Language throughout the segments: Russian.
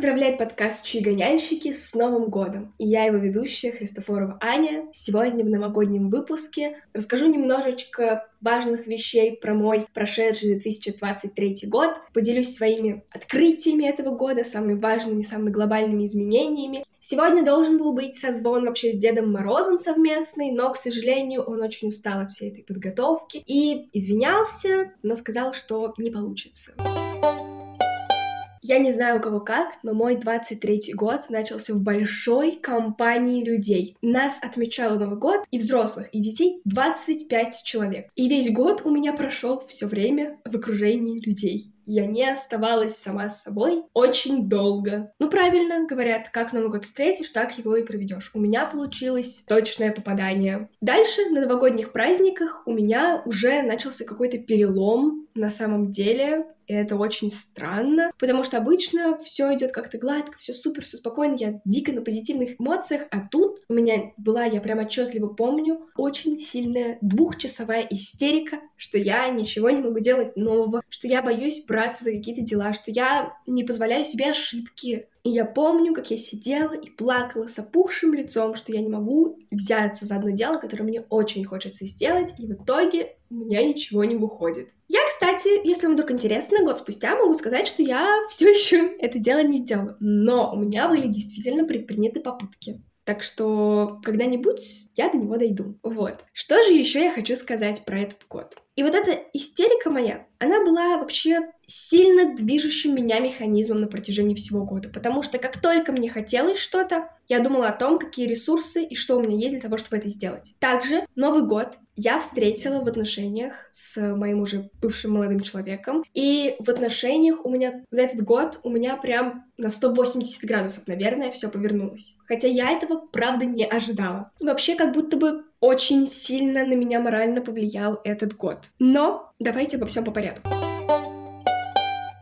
поздравляет подкаст «Чаегоняльщики» с Новым годом! И я его ведущая Христофорова Аня. Сегодня в новогоднем выпуске расскажу немножечко важных вещей про мой прошедший 2023 год, поделюсь своими открытиями этого года, самыми важными, самыми глобальными изменениями. Сегодня должен был быть созвон вообще с Дедом Морозом совместный, но, к сожалению, он очень устал от всей этой подготовки и извинялся, но сказал, что не получится. Я не знаю у кого как, но мой 23-й год начался в большой компании людей. Нас отмечало Новый год и взрослых, и детей 25 человек. И весь год у меня прошел все время в окружении людей я не оставалась сама с собой очень долго. Ну, правильно говорят, как Новый год встретишь, так его и проведешь. У меня получилось точное попадание. Дальше, на новогодних праздниках, у меня уже начался какой-то перелом на самом деле. И это очень странно, потому что обычно все идет как-то гладко, все супер, все спокойно, я дико на позитивных эмоциях, а тут у меня была, я прям отчетливо помню, очень сильная двухчасовая истерика, что я ничего не могу делать нового, что я боюсь браться за какие-то дела, что я не позволяю себе ошибки. И я помню, как я сидела и плакала с опухшим лицом, что я не могу взяться за одно дело, которое мне очень хочется сделать, и в итоге у меня ничего не выходит. Я, кстати, если вам вдруг интересно, год спустя могу сказать, что я все еще это дело не сделала. Но у меня были действительно предприняты попытки. Так что когда-нибудь я до него дойду. Вот. Что же еще я хочу сказать про этот год? И вот эта истерика моя, она была вообще сильно движущим меня механизмом на протяжении всего года, потому что как только мне хотелось что-то, я думала о том, какие ресурсы и что у меня есть для того, чтобы это сделать. Также Новый год я встретила в отношениях с моим уже бывшим молодым человеком, и в отношениях у меня за этот год у меня прям на 180 градусов, наверное, все повернулось. Хотя я этого, правда, не ожидала. Вообще, как будто бы очень сильно на меня морально повлиял этот год. Но давайте обо всем по порядку.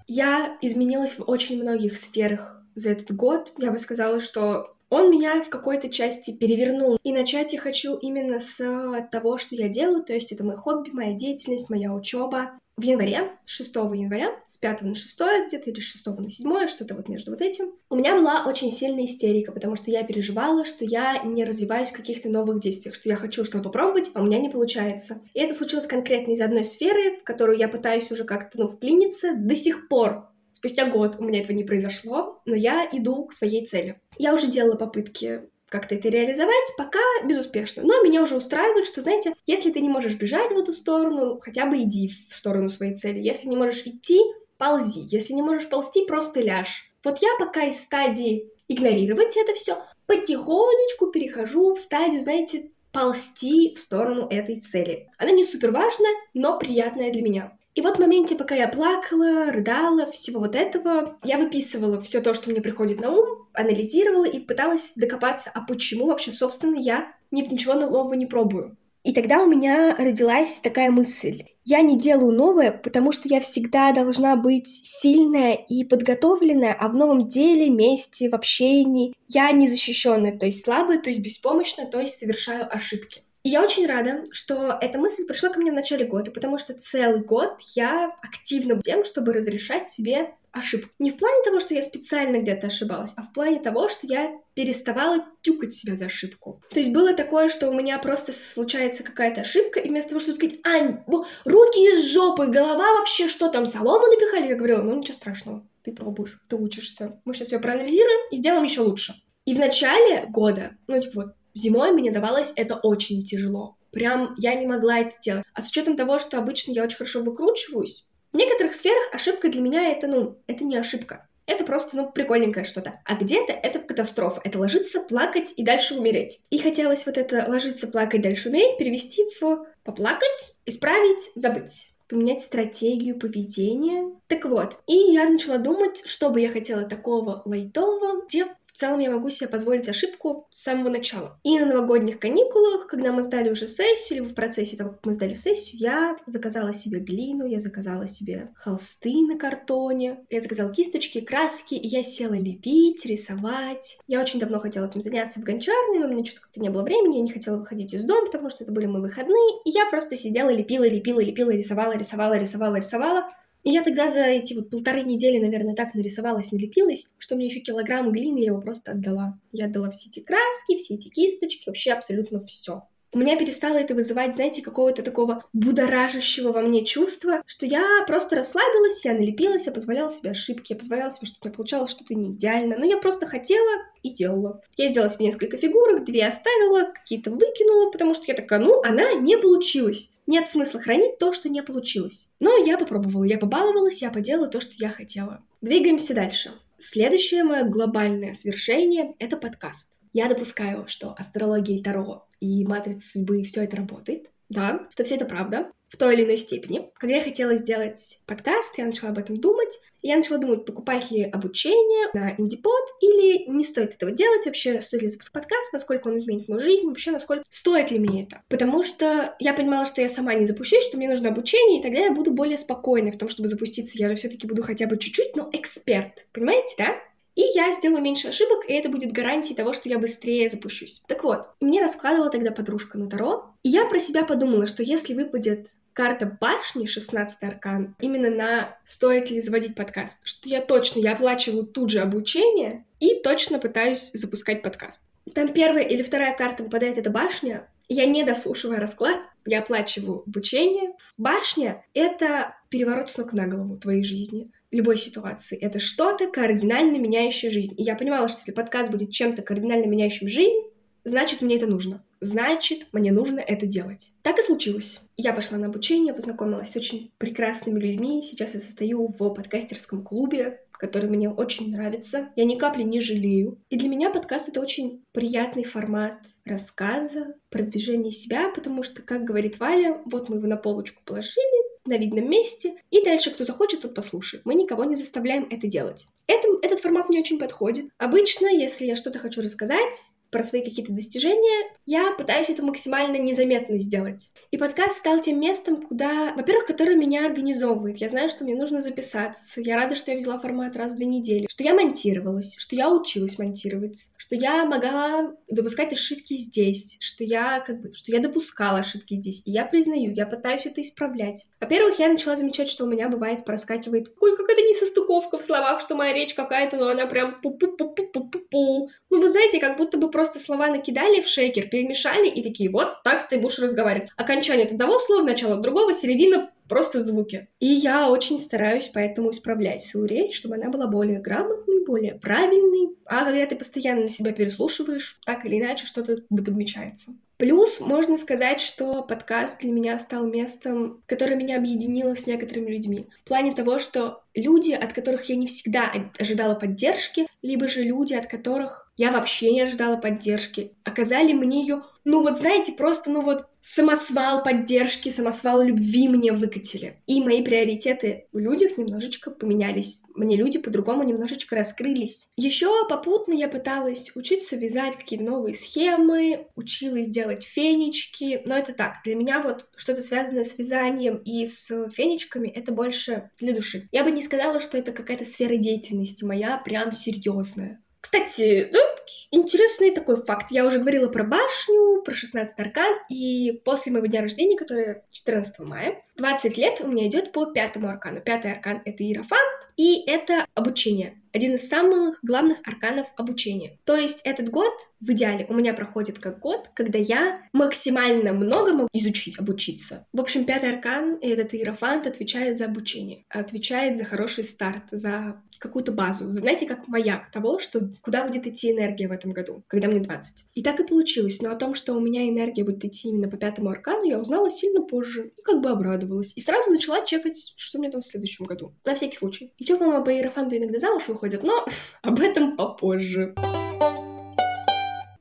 Я изменилась в очень многих сферах за этот год. Я бы сказала, что он меня в какой-то части перевернул. И начать я хочу именно с того, что я делаю, то есть это мой хобби, моя деятельность, моя учеба в январе, 6 января, с 5 на 6 где-то, или с 6 на 7, что-то вот между вот этим, у меня была очень сильная истерика, потому что я переживала, что я не развиваюсь в каких-то новых действиях, что я хочу что-то попробовать, а у меня не получается. И это случилось конкретно из одной сферы, в которую я пытаюсь уже как-то, ну, вклиниться до сих пор. Спустя год у меня этого не произошло, но я иду к своей цели. Я уже делала попытки как-то это реализовать, пока безуспешно. Но меня уже устраивает, что, знаете, если ты не можешь бежать в эту сторону, хотя бы иди в сторону своей цели. Если не можешь идти, ползи. Если не можешь ползти, просто ляжь. Вот я пока из стадии игнорировать это все, потихонечку перехожу в стадию, знаете, ползти в сторону этой цели. Она не супер важная, но приятная для меня. И вот в моменте, пока я плакала, рыдала, всего вот этого, я выписывала все то, что мне приходит на ум, анализировала и пыталась докопаться, а почему вообще, собственно, я ничего нового не пробую. И тогда у меня родилась такая мысль. Я не делаю новое, потому что я всегда должна быть сильная и подготовленная, а в новом деле, месте, в общении я незащищенная, то есть слабая, то есть беспомощная, то есть совершаю ошибки. Я очень рада, что эта мысль пришла ко мне в начале года, потому что целый год я активно тем, чтобы разрешать себе ошибку. Не в плане того, что я специально где-то ошибалась, а в плане того, что я переставала тюкать себя за ошибку. То есть было такое, что у меня просто случается какая-то ошибка, и вместо того, чтобы сказать, Ань, руки из жопы, голова вообще, что там, солому напихали? Я говорила, ну ничего страшного, ты пробуешь, ты учишься. Мы сейчас ее проанализируем и сделаем еще лучше. И в начале года, ну типа вот Зимой мне давалось это очень тяжело. Прям я не могла это делать. А с учетом того, что обычно я очень хорошо выкручиваюсь, в некоторых сферах ошибка для меня это, ну, это не ошибка. Это просто, ну, прикольненькое что-то. А где-то это катастрофа. Это ложиться, плакать и дальше умереть. И хотелось вот это ложиться, плакать, дальше умереть перевести в поплакать, исправить, забыть поменять стратегию поведения. Так вот, и я начала думать, что бы я хотела такого лайтового, где целом я могу себе позволить ошибку с самого начала. И на новогодних каникулах, когда мы сдали уже сессию, либо в процессе того, как мы сдали сессию, я заказала себе глину, я заказала себе холсты на картоне, я заказала кисточки, краски, и я села лепить, рисовать. Я очень давно хотела этим заняться в гончарной, но у меня что-то как-то не было времени, я не хотела выходить из дома, потому что это были мои выходные, и я просто сидела, лепила, лепила, лепила, рисовала, рисовала, рисовала, рисовала, И я тогда за эти вот полторы недели, наверное, так нарисовалась, налепилась, что мне еще килограмм глины я его просто отдала. Я отдала все эти краски, все эти кисточки, вообще абсолютно все у меня перестало это вызывать, знаете, какого-то такого будоражащего во мне чувства, что я просто расслабилась, я налепилась, я позволяла себе ошибки, я позволяла себе, чтобы у меня получалось что-то не идеально, но я просто хотела и делала. Я сделала себе несколько фигурок, две оставила, какие-то выкинула, потому что я такая, ну, она не получилась. Нет смысла хранить то, что не получилось. Но я попробовала, я побаловалась, я поделала то, что я хотела. Двигаемся дальше. Следующее мое глобальное свершение — это подкаст. Я допускаю, что астрология и Таро и матрица судьбы и все это работает. Да, что все это правда в той или иной степени. Когда я хотела сделать подкаст, я начала об этом думать. Я начала думать, покупать ли обучение на Индипод или не стоит этого делать, вообще стоит ли запускать подкаст, насколько он изменит мою жизнь, вообще насколько стоит ли мне это. Потому что я понимала, что я сама не запущусь, что мне нужно обучение, и тогда я буду более спокойной в том, чтобы запуститься. Я же все-таки буду хотя бы чуть-чуть, но эксперт. Понимаете, да? И я сделаю меньше ошибок, и это будет гарантией того, что я быстрее запущусь. Так вот, мне раскладывала тогда подружка на Таро, и я про себя подумала, что если выпадет карта башни, 16 аркан, именно на стоит ли заводить подкаст, что я точно, я оплачиваю тут же обучение и точно пытаюсь запускать подкаст. Там первая или вторая карта выпадает эта башня, я не дослушиваю расклад, я оплачиваю обучение. Башня — это переворот с ног на голову твоей жизни любой ситуации. Это что-то кардинально меняющее жизнь. И я понимала, что если подкаст будет чем-то кардинально меняющим жизнь, значит, мне это нужно. Значит, мне нужно это делать. Так и случилось. Я пошла на обучение, познакомилась с очень прекрасными людьми. Сейчас я состою в подкастерском клубе, который мне очень нравится. Я ни капли не жалею. И для меня подкаст — это очень приятный формат рассказа, продвижения себя, потому что, как говорит Валя, вот мы его на полочку положили, на видном месте, и дальше кто захочет, тот послушает. Мы никого не заставляем это делать. Это, этот формат мне очень подходит. Обычно, если я что-то хочу рассказать, про свои какие-то достижения, я пытаюсь это максимально незаметно сделать. И подкаст стал тем местом, куда, во-первых, который меня организовывает. Я знаю, что мне нужно записаться. Я рада, что я взяла формат раз в две недели. Что я монтировалась, что я училась монтировать, что я могла допускать ошибки здесь, что я как бы, что я допускала ошибки здесь. И я признаю, я пытаюсь это исправлять. Во-первых, я начала замечать, что у меня бывает проскакивает, ой, какая-то несостыковка в словах, что моя речь какая-то, но она прям пу-пу-пу-пу-пу-пу. Ну, вы знаете, как будто бы просто слова накидали в шейкер, перемешали и такие, вот так ты будешь разговаривать. Окончание одного слова, начало другого, середина просто звуки. И я очень стараюсь поэтому исправлять свою речь, чтобы она была более грамотной, более правильной. А когда ты постоянно на себя переслушиваешь, так или иначе что-то подмечается. Плюс можно сказать, что подкаст для меня стал местом, которое меня объединило с некоторыми людьми. В плане того, что люди, от которых я не всегда ожидала поддержки, либо же люди, от которых я вообще не ожидала поддержки, оказали мне ее, ну вот знаете, просто, ну вот самосвал поддержки, самосвал любви мне выкатили. И мои приоритеты в людях немножечко поменялись. Мне люди по-другому немножечко раскрылись. Еще попутно я пыталась учиться вязать какие-то новые схемы, училась делать фенечки, но это так. Для меня вот что-то связанное с вязанием и с фенечками, это больше для души. Я бы не сказала, что это какая-то сфера деятельности моя, прям серьезная. Кстати, ну, интересный такой факт. Я уже говорила про башню, про 16 аркан, и после моего дня рождения, который 14 мая, 20 лет у меня идет по пятому аркану. Пятый аркан — это Иерофант, и это обучение. Один из самых главных арканов обучения. То есть этот год в идеале у меня проходит как год, когда я максимально много могу изучить, обучиться. В общем, пятый аркан, и этот иерофант, отвечает за обучение, отвечает за хороший старт, за какую-то базу. Знаете, как маяк того, что куда будет идти энергия в этом году, когда мне 20. И так и получилось. Но о том, что у меня энергия будет идти именно по пятому аркану, я узнала сильно позже. И как бы обрадовалась. И сразу начала чекать, что меня там в следующем году. На всякий случай. И что, мама по Иерофанту иногда замуж выходит, но об этом попозже.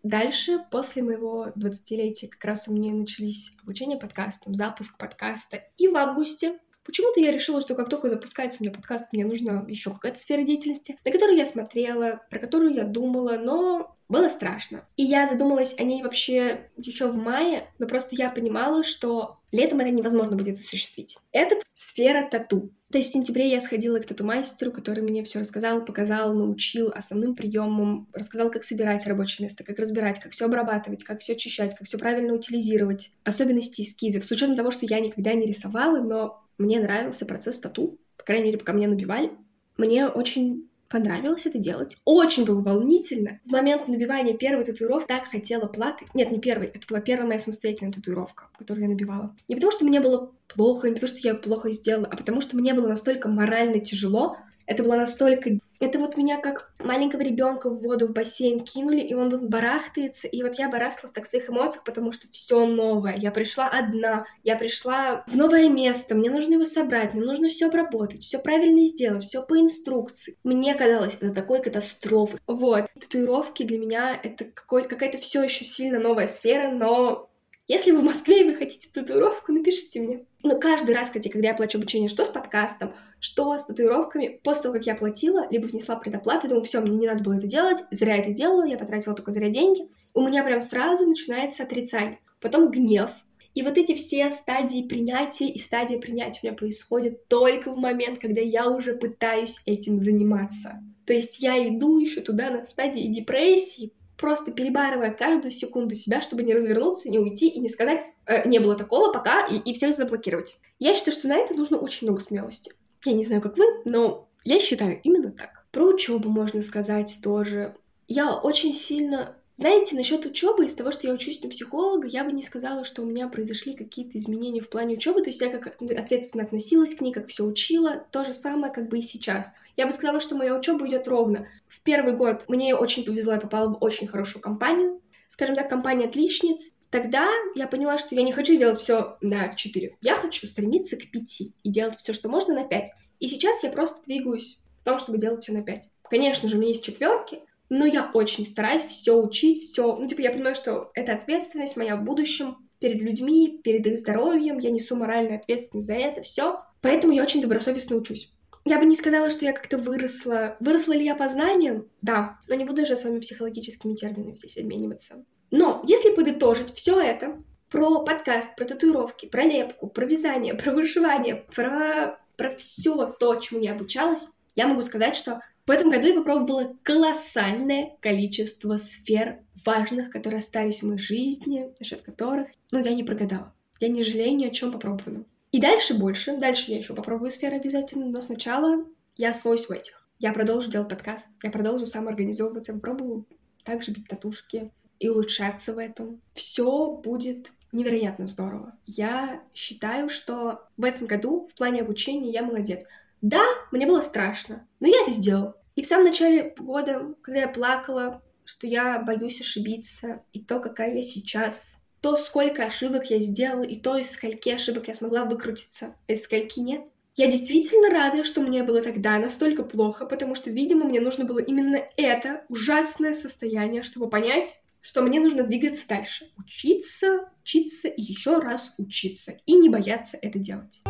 Дальше, после моего 20-летия, как раз у меня начались обучение подкастам, запуск подкаста. И в августе Почему-то я решила, что как только запускается у меня подкаст, мне нужна еще какая-то сфера деятельности, на которую я смотрела, про которую я думала, но было страшно. И я задумалась о ней вообще еще в мае, но просто я понимала, что летом это невозможно будет осуществить. Это сфера тату. То есть в сентябре я сходила к тату-мастеру, который мне все рассказал, показал, научил основным приемам, рассказал, как собирать рабочее место, как разбирать, как все обрабатывать, как все очищать, как все правильно утилизировать, особенности эскизов. С учетом того, что я никогда не рисовала, но мне нравился процесс тату, крайней мере, пока меня набивали. Мне очень понравилось это делать. Очень было волнительно. В момент набивания первой татуировки так хотела плакать. Нет, не первой. Это была первая моя самостоятельная татуировка, которую я набивала. Не потому, что мне было плохо, не потому, что я плохо сделала, а потому, что мне было настолько морально тяжело это было настолько... Это вот меня как маленького ребенка в воду, в бассейн кинули, и он вот барахтается, и вот я барахталась так в своих эмоциях, потому что все новое. Я пришла одна, я пришла в новое место, мне нужно его собрать, мне нужно все обработать, все правильно сделать, все по инструкции. Мне казалось это такой катастрофой. Вот. Татуировки для меня это какой- какая-то все еще сильно новая сфера, но если вы в Москве и вы хотите татуировку, напишите мне. Но каждый раз, кстати, когда я плачу обучение, что с подкастом, что с татуировками, после того, как я платила, либо внесла предоплату, думаю, все, мне не надо было это делать, зря это делала, я потратила только зря деньги, у меня прям сразу начинается отрицание. Потом гнев, и вот эти все стадии принятия и стадия принятия у меня происходят только в момент, когда я уже пытаюсь этим заниматься. То есть я иду еще туда на стадии депрессии, просто перебарывая каждую секунду себя, чтобы не развернуться, не уйти и не сказать э, «не было такого, пока», и, и все заблокировать. Я считаю, что на это нужно очень много смелости. Я не знаю, как вы, но я считаю именно так. Про учебу можно сказать тоже. Я очень сильно знаете, насчет учебы, из того, что я учусь на психолога, я бы не сказала, что у меня произошли какие-то изменения в плане учебы. То есть я как ответственно относилась к ней, как все учила, то же самое как бы и сейчас. Я бы сказала, что моя учеба идет ровно. В первый год мне очень повезло, я попала в очень хорошую компанию. Скажем так, компания отличниц. Тогда я поняла, что я не хочу делать все на 4. Я хочу стремиться к 5 и делать все, что можно на 5. И сейчас я просто двигаюсь в том, чтобы делать все на 5. Конечно же, у меня есть четверки, но я очень стараюсь все учить, все. Ну, типа, я понимаю, что это ответственность моя в будущем перед людьми, перед их здоровьем, я несу моральную ответственность за это все. Поэтому я очень добросовестно учусь. Я бы не сказала, что я как-то выросла. Выросла ли я по знаниям? Да. Но не буду же с вами психологическими терминами здесь обмениваться. Но если подытожить все это, про подкаст, про татуировки, про лепку, про вязание, про вышивание, про, про все то, чему я обучалась, я могу сказать, что в этом году я попробовала колоссальное количество сфер важных, которые остались в моей жизни, насчет которых, ну, я не прогадала. Я не жалею ни о чем попробованном. И дальше больше, дальше я еще попробую сферы обязательно, но сначала я освоюсь в этих. Я продолжу делать подкаст, я продолжу самоорганизовываться, попробую также бить татушки и улучшаться в этом. Все будет невероятно здорово. Я считаю, что в этом году в плане обучения я молодец. Да, мне было страшно, но я это сделал. И в самом начале года, когда я плакала, что я боюсь ошибиться, и то, какая я сейчас, то, сколько ошибок я сделала, и то, из скольки ошибок я смогла выкрутиться, а из скольки нет. Я действительно рада, что мне было тогда настолько плохо, потому что, видимо, мне нужно было именно это ужасное состояние, чтобы понять, что мне нужно двигаться дальше. Учиться, учиться и еще раз учиться. И не бояться это делать.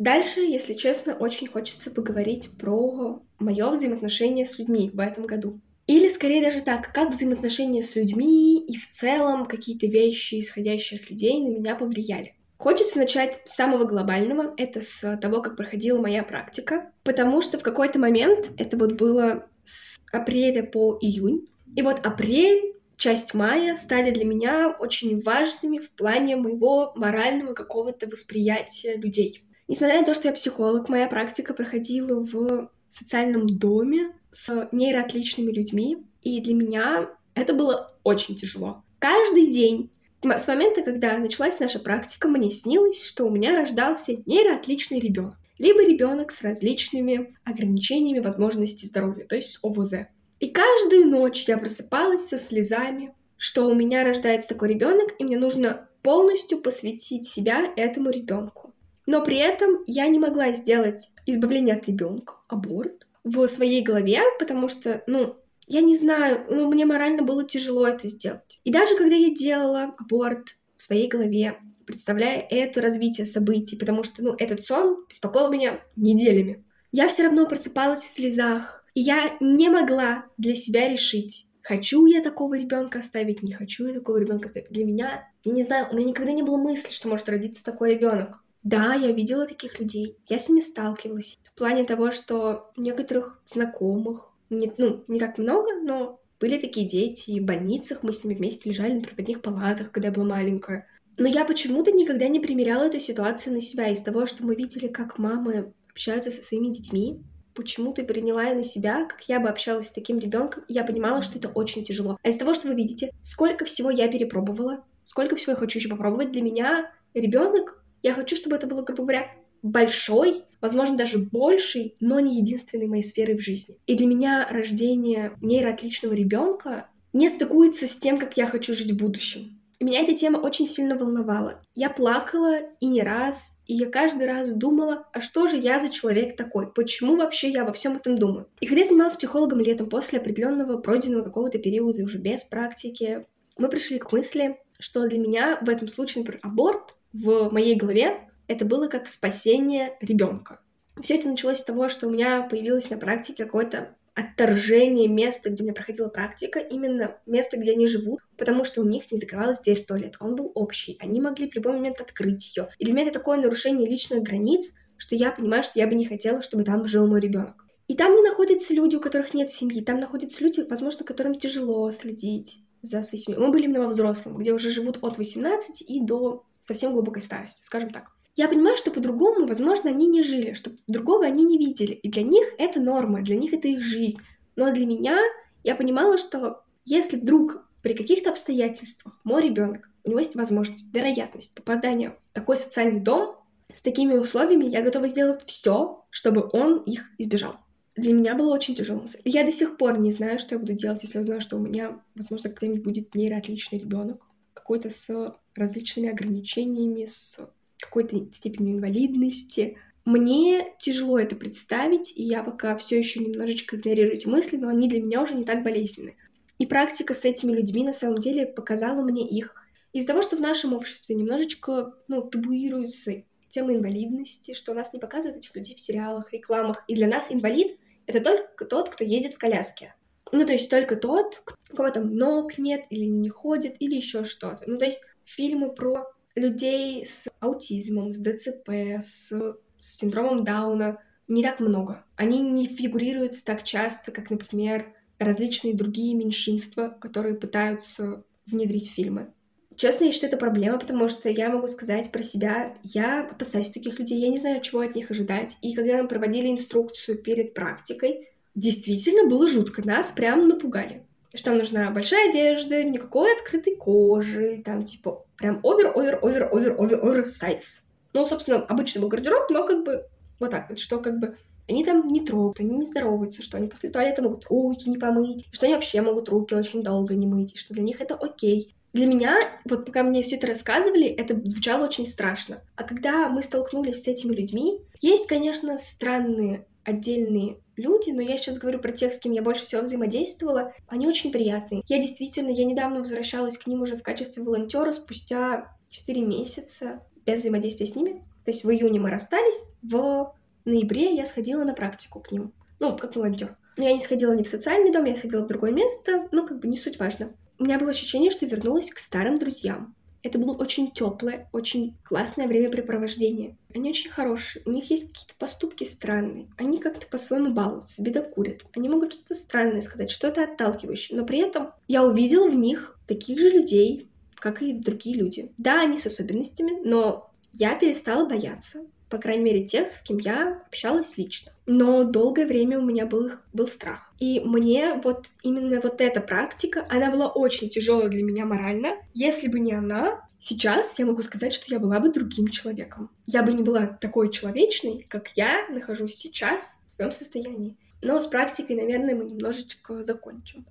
Дальше, если честно, очень хочется поговорить про мое взаимоотношение с людьми в этом году. Или скорее даже так, как взаимоотношения с людьми и в целом какие-то вещи, исходящие от людей, на меня повлияли. Хочется начать с самого глобального, это с того, как проходила моя практика, потому что в какой-то момент, это вот было с апреля по июнь, и вот апрель, часть мая стали для меня очень важными в плане моего морального какого-то восприятия людей. Несмотря на то, что я психолог, моя практика проходила в социальном доме с нейроотличными людьми, и для меня это было очень тяжело. Каждый день с момента, когда началась наша практика, мне снилось, что у меня рождался нейроотличный ребенок, либо ребенок с различными ограничениями возможностей здоровья, то есть ОВЗ. И каждую ночь я просыпалась со слезами, что у меня рождается такой ребенок, и мне нужно полностью посвятить себя этому ребенку. Но при этом я не могла сделать избавление от ребенка, аборт, в своей голове, потому что, ну, я не знаю, ну, мне морально было тяжело это сделать. И даже когда я делала аборт в своей голове, представляя это развитие событий, потому что, ну, этот сон беспокоил меня неделями, я все равно просыпалась в слезах, и я не могла для себя решить, хочу я такого ребенка оставить, не хочу я такого ребенка оставить. Для меня, я не знаю, у меня никогда не было мысли, что может родиться такой ребенок. Да, я видела таких людей, я с ними сталкивалась. В плане того, что некоторых знакомых, не, ну, не так много, но были такие дети, и в больницах мы с ними вместе лежали на проводных палатах, когда я была маленькая. Но я почему-то никогда не примеряла эту ситуацию на себя из того, что мы видели, как мамы общаются со своими детьми. Почему-то приняла я на себя, как я бы общалась с таким ребенком, я понимала, что это очень тяжело. А из того, что вы видите, сколько всего я перепробовала, сколько всего я хочу еще попробовать, для меня ребенок, я хочу, чтобы это было, грубо говоря, большой, возможно, даже больший, но не единственной моей сферой в жизни. И для меня рождение нейроотличного ребенка не стыкуется с тем, как я хочу жить в будущем. Меня эта тема очень сильно волновала. Я плакала и не раз, и я каждый раз думала, а что же я за человек такой? Почему вообще я во всем этом думаю? И когда я занималась психологом летом после определенного пройденного какого-то периода уже без практики, мы пришли к мысли, что для меня в этом случае, например, аборт в моей голове это было как спасение ребенка. Все это началось с того, что у меня появилось на практике какое-то отторжение места, где у меня проходила практика, именно место, где они живут, потому что у них не закрывалась дверь в туалет. Он был общий. Они могли в любой момент открыть ее. И для меня это такое нарушение личных границ, что я понимаю, что я бы не хотела, чтобы там жил мой ребенок. И там не находятся люди, у которых нет семьи. Там находятся люди, возможно, которым тяжело следить за своей семьей. Мы были именно во взрослом, где уже живут от 18 и до совсем глубокой старости, скажем так. Я понимаю, что по-другому, возможно, они не жили, что другого они не видели. И для них это норма, для них это их жизнь. Но для меня я понимала, что если вдруг при каких-то обстоятельствах мой ребенок, у него есть возможность, вероятность попадания в такой социальный дом, с такими условиями я готова сделать все, чтобы он их избежал. Для меня было очень тяжело. Я до сих пор не знаю, что я буду делать, если узнаю, что у меня, возможно, когда-нибудь будет нейроотличный ребенок, какой-то с различными ограничениями, с какой-то степенью инвалидности. Мне тяжело это представить, и я пока все еще немножечко игнорирую эти мысли, но они для меня уже не так болезненны. И практика с этими людьми на самом деле показала мне их. Из-за того, что в нашем обществе немножечко ну, табуируется тема инвалидности, что у нас не показывают этих людей в сериалах, рекламах. И для нас инвалид — это только тот, кто ездит в коляске. Ну, то есть только тот, у кого там ног нет, или не ходит, или еще что-то. Ну, то есть фильмы про людей с аутизмом, с ДЦП, с, с синдромом Дауна не так много. Они не фигурируют так часто, как, например, различные другие меньшинства, которые пытаются внедрить фильмы. Честно, я считаю, это проблема, потому что я могу сказать про себя, я опасаюсь таких людей, я не знаю, чего от них ожидать. И когда нам проводили инструкцию перед практикой, действительно было жутко, нас прям напугали что нужна большая одежда, никакой открытой кожи, там типа прям овер, овер, овер, овер, овер, овер сайз. Ну, собственно, обычный был гардероб, но как бы вот так вот, что как бы они там не трогают, они не здороваются, что они после туалета могут руки не помыть, что они вообще могут руки очень долго не мыть, и что для них это окей. Для меня, вот пока мне все это рассказывали, это звучало очень страшно. А когда мы столкнулись с этими людьми, есть, конечно, странные отдельные люди, но я сейчас говорю про тех, с кем я больше всего взаимодействовала, они очень приятные. Я действительно, я недавно возвращалась к ним уже в качестве волонтера спустя 4 месяца без взаимодействия с ними. То есть в июне мы расстались, в ноябре я сходила на практику к ним. Ну, как волонтер. Но я не сходила ни в социальный дом, я сходила в другое место, ну, как бы не суть важно. У меня было ощущение, что вернулась к старым друзьям. Это было очень теплое, очень классное времяпрепровождение. Они очень хорошие, у них есть какие-то поступки странные. Они как-то по-своему балуются, бедокурят. Они могут что-то странное сказать, что-то отталкивающее. Но при этом я увидела в них таких же людей, как и другие люди. Да, они с особенностями, но я перестала бояться по крайней мере, тех, с кем я общалась лично. Но долгое время у меня был, был страх. И мне вот именно вот эта практика, она была очень тяжелая для меня морально. Если бы не она, сейчас я могу сказать, что я была бы другим человеком. Я бы не была такой человечной, как я нахожусь сейчас в своем состоянии. Но с практикой, наверное, мы немножечко закончим.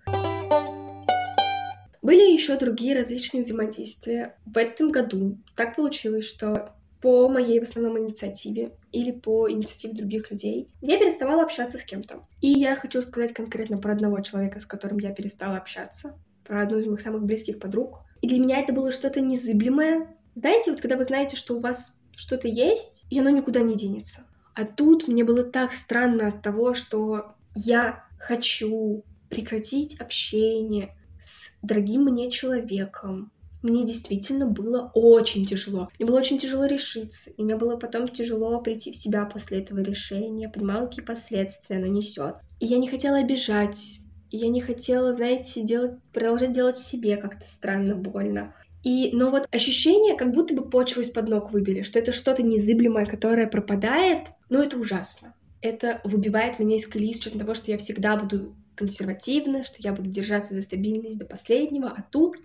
Были еще другие различные взаимодействия. В этом году так получилось, что по моей в основном инициативе или по инициативе других людей, я переставала общаться с кем-то. И я хочу сказать конкретно про одного человека, с которым я перестала общаться, про одну из моих самых близких подруг. И для меня это было что-то незыблемое. Знаете, вот когда вы знаете, что у вас что-то есть, и оно никуда не денется. А тут мне было так странно от того, что я хочу прекратить общение с дорогим мне человеком, мне действительно было очень тяжело. Мне было очень тяжело решиться. И мне было потом тяжело прийти в себя после этого решения. Я понимала, какие последствия оно несет. И я не хотела обижать. И я не хотела, знаете, делать, продолжать делать себе как-то странно больно. И, но вот ощущение, как будто бы почву из-под ног выбили, что это что-то незыблемое, которое пропадает, но это ужасно. Это выбивает меня из колеи с учетом того, что я всегда буду консервативна, что я буду держаться за стабильность до последнего, а тут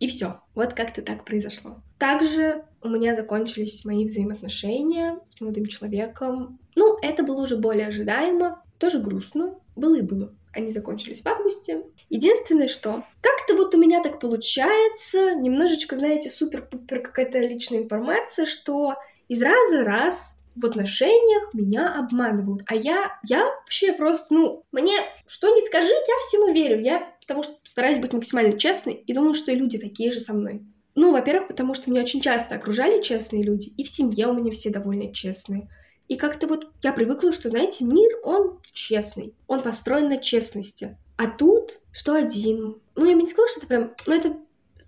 и все. Вот как-то так произошло. Также у меня закончились мои взаимоотношения с молодым человеком. Ну, это было уже более ожидаемо, тоже грустно. Было и было. Они закончились в августе. Единственное, что как-то вот у меня так получается, немножечко, знаете, супер-пупер какая-то личная информация, что из раза в раз в отношениях меня обманывают. А я, я вообще просто, ну, мне что не скажи, я всему верю. Я потому что стараюсь быть максимально честной и думаю, что и люди такие же со мной. Ну, во-первых, потому что меня очень часто окружали честные люди, и в семье у меня все довольно честные. И как-то вот я привыкла, что, знаете, мир, он честный, он построен на честности. А тут, что один, ну, я бы не сказала, что это прям, ну, это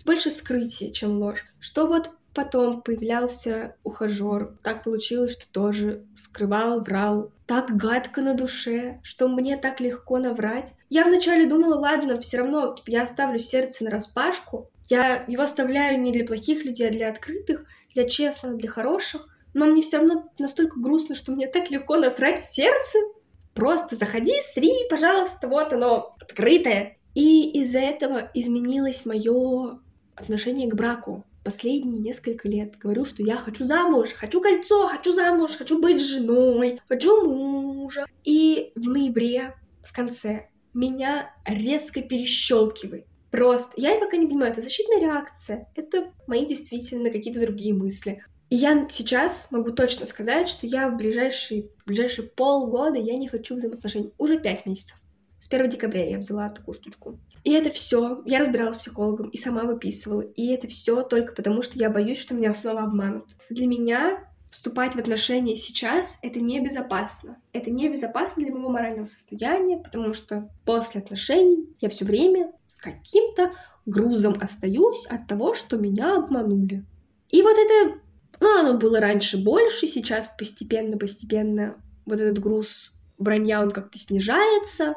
больше скрытие, чем ложь. Что вот Потом появлялся ухажер. Так получилось, что тоже скрывал, врал. Так гадко на душе, что мне так легко наврать. Я вначале думала, ладно, все равно я оставлю сердце на распашку. Я его оставляю не для плохих людей, а для открытых, для честных, для хороших. Но мне все равно настолько грустно, что мне так легко насрать в сердце. Просто заходи, сри, пожалуйста, вот оно, открытое. И из-за этого изменилось мое отношение к браку последние несколько лет говорю, что я хочу замуж, хочу кольцо, хочу замуж, хочу быть женой, хочу мужа. И в ноябре, в конце, меня резко перещелкивает. Просто. Я пока не понимаю, это защитная реакция, это мои действительно какие-то другие мысли. И я сейчас могу точно сказать, что я в ближайшие, в ближайшие полгода я не хочу взаимоотношений. Уже пять месяцев. С 1 декабря я взяла такую штучку. И это все. Я разбиралась с психологом и сама выписывала. И это все только потому, что я боюсь, что меня снова обманут. Для меня вступать в отношения сейчас это небезопасно. Это небезопасно для моего морального состояния, потому что после отношений я все время с каким-то грузом остаюсь от того, что меня обманули. И вот это, ну, оно было раньше больше, сейчас постепенно-постепенно вот этот груз вранья, он как-то снижается,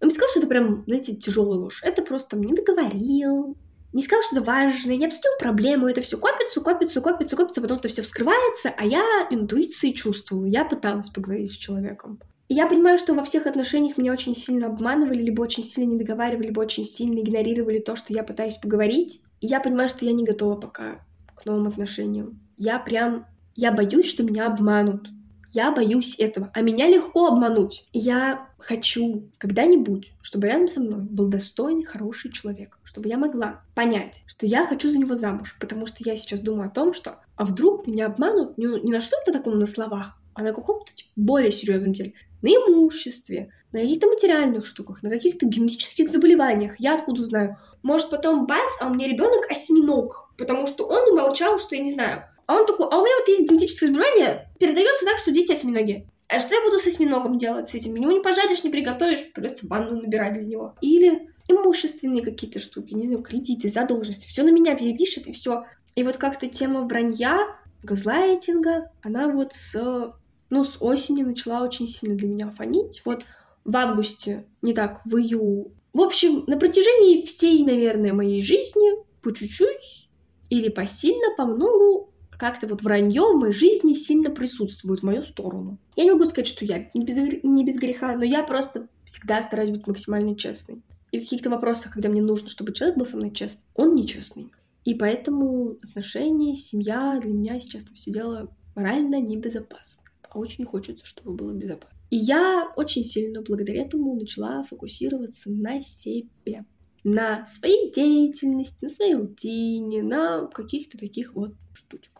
он не сказал, что это прям, знаете, тяжелая ложь. Это просто не договорил, не сказал, что это важно, не обсудил проблему, это все копится, копится, копится, копится, потом это все вскрывается, а я интуицией чувствовала, я пыталась поговорить с человеком. И я понимаю, что во всех отношениях меня очень сильно обманывали, либо очень сильно не договаривали, либо очень сильно игнорировали то, что я пытаюсь поговорить. И я понимаю, что я не готова пока к новым отношениям. Я прям, я боюсь, что меня обманут. Я боюсь этого, а меня легко обмануть. Я хочу когда-нибудь, чтобы рядом со мной был достойный, хороший человек, чтобы я могла понять, что я хочу за него замуж, потому что я сейчас думаю о том, что а вдруг меня обманут не, не на что-то таком на словах, а на каком-то типа, более серьезном деле, на имуществе, на каких-то материальных штуках, на каких-то генетических заболеваниях. Я откуда знаю? Может, потом бац, а у меня ребенок осьминог, потому что он умолчал, что я не знаю. А он такой, а у меня вот есть генетическое заболевание, передается так, что дети осьминоги. А что я буду с осьминогом делать с этим? Его не пожаришь, не приготовишь, придется ванну набирать для него. Или имущественные какие-то штуки, не знаю, кредиты, задолженности. Все на меня перепишет и все. И вот как-то тема вранья, газлайтинга, она вот с, ну, с осени начала очень сильно для меня фонить. Вот в августе, не так, в июле. В общем, на протяжении всей, наверное, моей жизни по чуть-чуть или посильно, по многу как-то вот вранье в моей жизни сильно присутствует в мою сторону. Я не могу сказать, что я не без, не без греха, но я просто всегда стараюсь быть максимально честной. И в каких-то вопросах, когда мне нужно, чтобы человек был со мной честный, он нечестный. И поэтому отношения, семья для меня сейчас это все дело морально небезопасно. А очень хочется, чтобы было безопасно. И я очень сильно благодаря этому начала фокусироваться на себе на своей деятельности, на своей рутине, на каких-то таких вот штучках.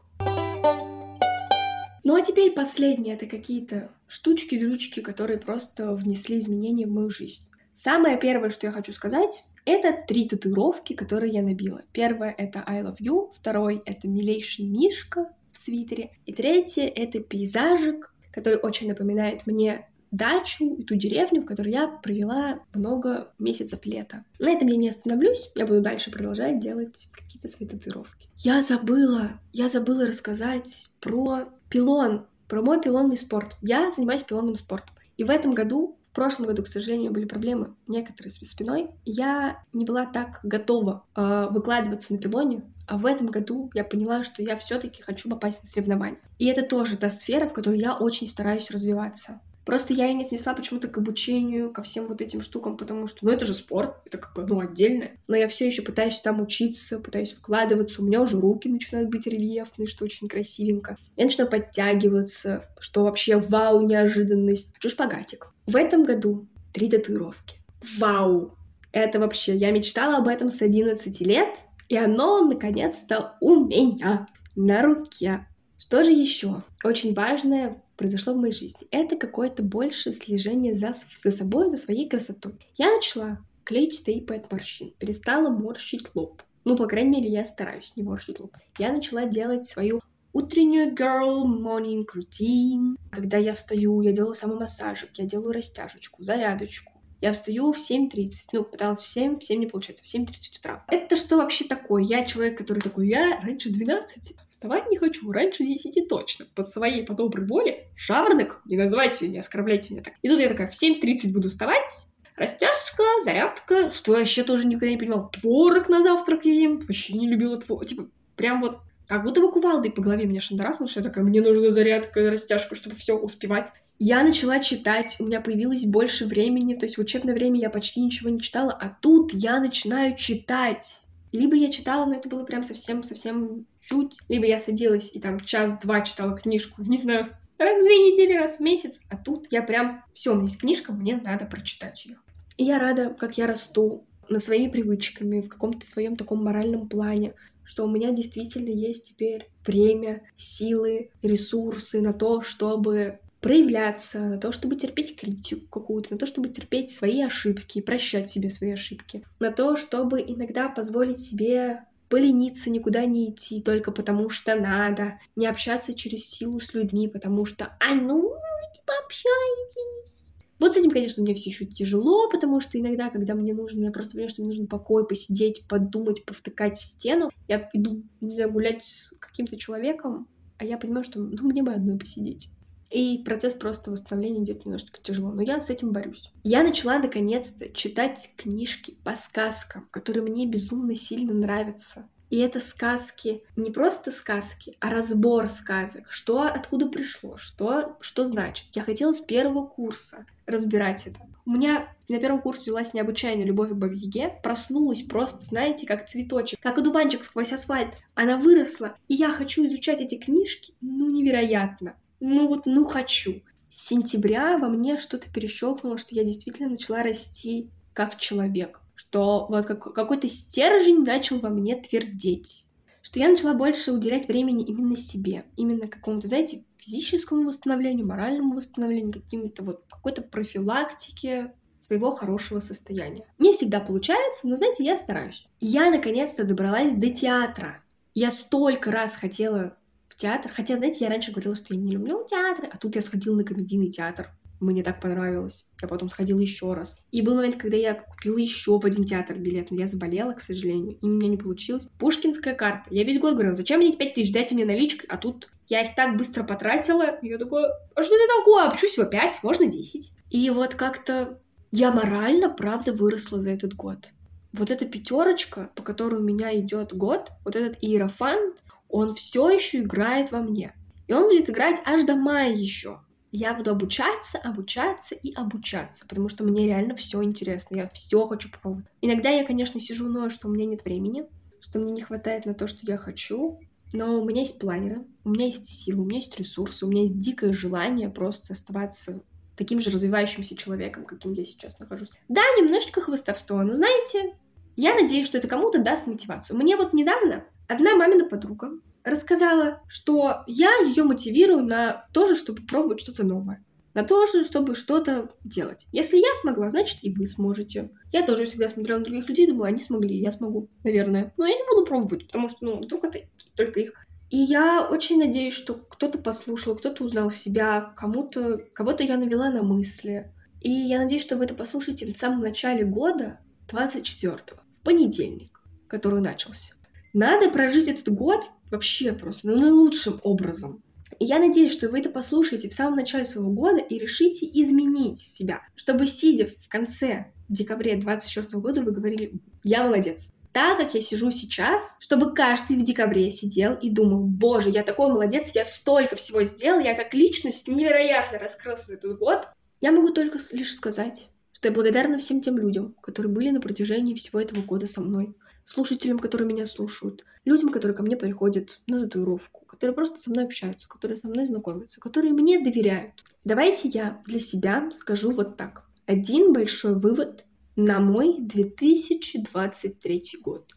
Ну а теперь последнее, это какие-то штучки-дрючки, которые просто внесли изменения в мою жизнь. Самое первое, что я хочу сказать, это три татуировки, которые я набила. Первое — это I love you, второй — это милейший Мишка в свитере, и третье — это пейзажик, который очень напоминает мне дачу и ту деревню, в которой я провела много месяцев лета. На этом я не остановлюсь, я буду дальше продолжать делать какие-то свои татуировки. Я забыла, я забыла рассказать про пилон, про мой пилонный спорт. Я занимаюсь пилонным спортом. И в этом году, В прошлом году, к сожалению, были проблемы некоторые с спиной. Я не была так готова э, выкладываться на пилоне, а в этом году я поняла, что я все-таки хочу попасть на соревнования. И это тоже та сфера, в которой я очень стараюсь развиваться. Просто я ее не отнесла почему-то к обучению, ко всем вот этим штукам, потому что, ну, это же спорт, это как бы, ну, отдельное. Но я все еще пытаюсь там учиться, пытаюсь вкладываться. У меня уже руки начинают быть рельефные, что очень красивенько. Я начинаю подтягиваться, что вообще вау, неожиданность. Хочу шпагатик. В этом году три татуировки. Вау! Это вообще, я мечтала об этом с 11 лет, и оно наконец-то у меня на руке. Что же еще? Очень важное произошло в моей жизни. Это какое-то большее слежение за, за собой, за своей красотой. Я начала клеить стейпы от морщин, перестала морщить лоб. Ну, по крайней мере, я стараюсь не морщить лоб. Я начала делать свою утреннюю girl morning routine. Когда я встаю, я делаю самомассажик, я делаю растяжечку, зарядочку. Я встаю в 7.30. Ну, пыталась в 7, в 7 не получается, в 7.30 утра. Это что вообще такое? Я человек, который такой, я раньше 12 Вставать не хочу, раньше десяти точно. Под своей, по доброй воле. Жаворонок, не называйте, не оскорбляйте меня так. И тут я такая, в 7.30 буду вставать, Растяжка, зарядка, что я вообще тоже никогда не понимала. Творог на завтрак я ем, вообще не любила творог. Типа, прям вот как будто бы кувалдой по голове меня шандарахнуло, что я такая, мне нужна зарядка, растяжка, чтобы все успевать. Я начала читать, у меня появилось больше времени, то есть в учебное время я почти ничего не читала, а тут я начинаю читать. Либо я читала, но это было прям совсем-совсем чуть, либо я садилась и там час-два читала книжку, не знаю, раз в две недели, раз в месяц, а тут я прям, все, у меня есть книжка, мне надо прочитать ее. И я рада, как я расту над своими привычками, в каком-то своем таком моральном плане, что у меня действительно есть теперь время, силы, ресурсы на то, чтобы проявляться, на то, чтобы терпеть критику какую-то, на то, чтобы терпеть свои ошибки, прощать себе свои ошибки, на то, чтобы иногда позволить себе полениться, никуда не идти только потому что надо, не общаться через силу с людьми, потому что «а ну, типа, общайтесь». Вот с этим, конечно, мне все еще тяжело, потому что иногда, когда мне нужно, я просто понимаю, что мне нужно покой, посидеть, подумать, повтыкать в стену, я иду, не знаю, гулять с каким-то человеком, а я понимаю, что ну, мне бы одной посидеть. И процесс просто восстановления идет немножечко тяжело, но я с этим борюсь. Я начала наконец-то читать книжки по сказкам, которые мне безумно сильно нравятся. И это сказки, не просто сказки, а разбор сказок. Что откуда пришло, что, что значит. Я хотела с первого курса разбирать это. У меня на первом курсе велась необычайная любовь к Бабе Проснулась просто, знаете, как цветочек, как одуванчик сквозь асфальт. Она выросла, и я хочу изучать эти книжки, ну, невероятно ну вот, ну хочу. С сентября во мне что-то перещелкнуло, что я действительно начала расти как человек, что вот как, какой-то стержень начал во мне твердеть, что я начала больше уделять времени именно себе, именно какому-то, знаете, физическому восстановлению, моральному восстановлению, каким-то вот какой-то профилактике своего хорошего состояния. Не всегда получается, но, знаете, я стараюсь. Я наконец-то добралась до театра. Я столько раз хотела театр. Хотя, знаете, я раньше говорила, что я не люблю театры, а тут я сходила на комедийный театр. Мне так понравилось. Я потом сходила еще раз. И был момент, когда я купила еще в один театр билет, но я заболела, к сожалению, и у меня не получилось. Пушкинская карта. Я весь год говорила, зачем мне эти 5 тысяч, дайте мне наличкой, а тут я их так быстро потратила. Я такое, а что это такое? Почему всего 5? Можно 10? И вот как-то я морально, правда, выросла за этот год. Вот эта пятерочка, по которой у меня идет год, вот этот иерофант, он все еще играет во мне. И он будет играть аж до мая еще. Я буду обучаться, обучаться и обучаться, потому что мне реально все интересно, я все хочу попробовать. Иногда я, конечно, сижу, но что у меня нет времени, что мне не хватает на то, что я хочу, но у меня есть планеры, у меня есть силы, у меня есть ресурсы, у меня есть дикое желание просто оставаться таким же развивающимся человеком, каким я сейчас нахожусь. Да, немножечко хвостовство, но знаете, я надеюсь, что это кому-то даст мотивацию. Мне вот недавно одна мамина подруга рассказала, что я ее мотивирую на то же, чтобы пробовать что-то новое. На то же, чтобы что-то делать. Если я смогла, значит и вы сможете. Я тоже всегда смотрела на других людей и думала, они смогли, я смогу, наверное. Но я не буду пробовать, потому что, ну, вдруг это только их. И я очень надеюсь, что кто-то послушал, кто-то узнал себя, кому-то, кого-то я навела на мысли. И я надеюсь, что вы это послушаете в самом начале года, 24-го, в понедельник, который начался. Надо прожить этот год вообще просто ну, наилучшим образом. И я надеюсь, что вы это послушаете в самом начале своего года и решите изменить себя, чтобы сидя в конце декабря 2024 года вы говорили «Я молодец». Так как я сижу сейчас, чтобы каждый в декабре сидел и думал, боже, я такой молодец, я столько всего сделал, я как личность невероятно раскрылся за этот год, я могу только лишь сказать, что я благодарна всем тем людям, которые были на протяжении всего этого года со мной, слушателям, которые меня слушают, людям, которые ко мне приходят на татуировку, которые просто со мной общаются, которые со мной знакомятся, которые мне доверяют. Давайте я для себя скажу вот так. Один большой вывод на мой 2023 год.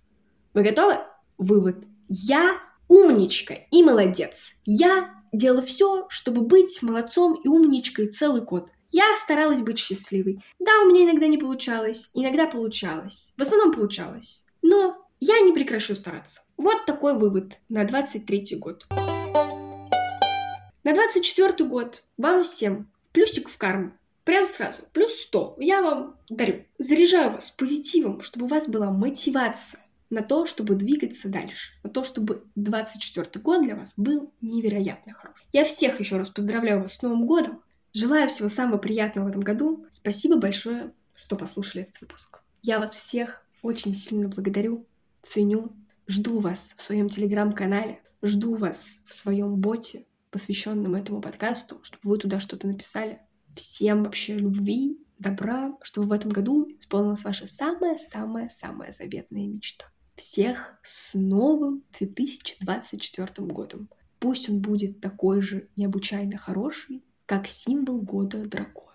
Вы готовы? Вывод. Я умничка и молодец. Я делала все, чтобы быть молодцом и умничкой целый год. Я старалась быть счастливой. Да, у меня иногда не получалось, иногда получалось. В основном получалось. Но я не прекращу стараться. Вот такой вывод на 23 год. На 24 год вам всем плюсик в карму. Прям сразу. Плюс 100. Я вам дарю. Заряжаю вас позитивом, чтобы у вас была мотивация на то, чтобы двигаться дальше, на то, чтобы 24 год для вас был невероятно хорош. Я всех еще раз поздравляю вас с Новым годом. Желаю всего самого приятного в этом году. Спасибо большое, что послушали этот выпуск. Я вас всех очень сильно благодарю, ценю. Жду вас в своем телеграм-канале, жду вас в своем боте, посвященном этому подкасту, чтобы вы туда что-то написали. Всем вообще любви, добра, чтобы в этом году исполнилась ваша самая-самая-самая заветная мечта. Всех с новым 2024 годом. Пусть он будет такой же необычайно хороший, как символ года дракона.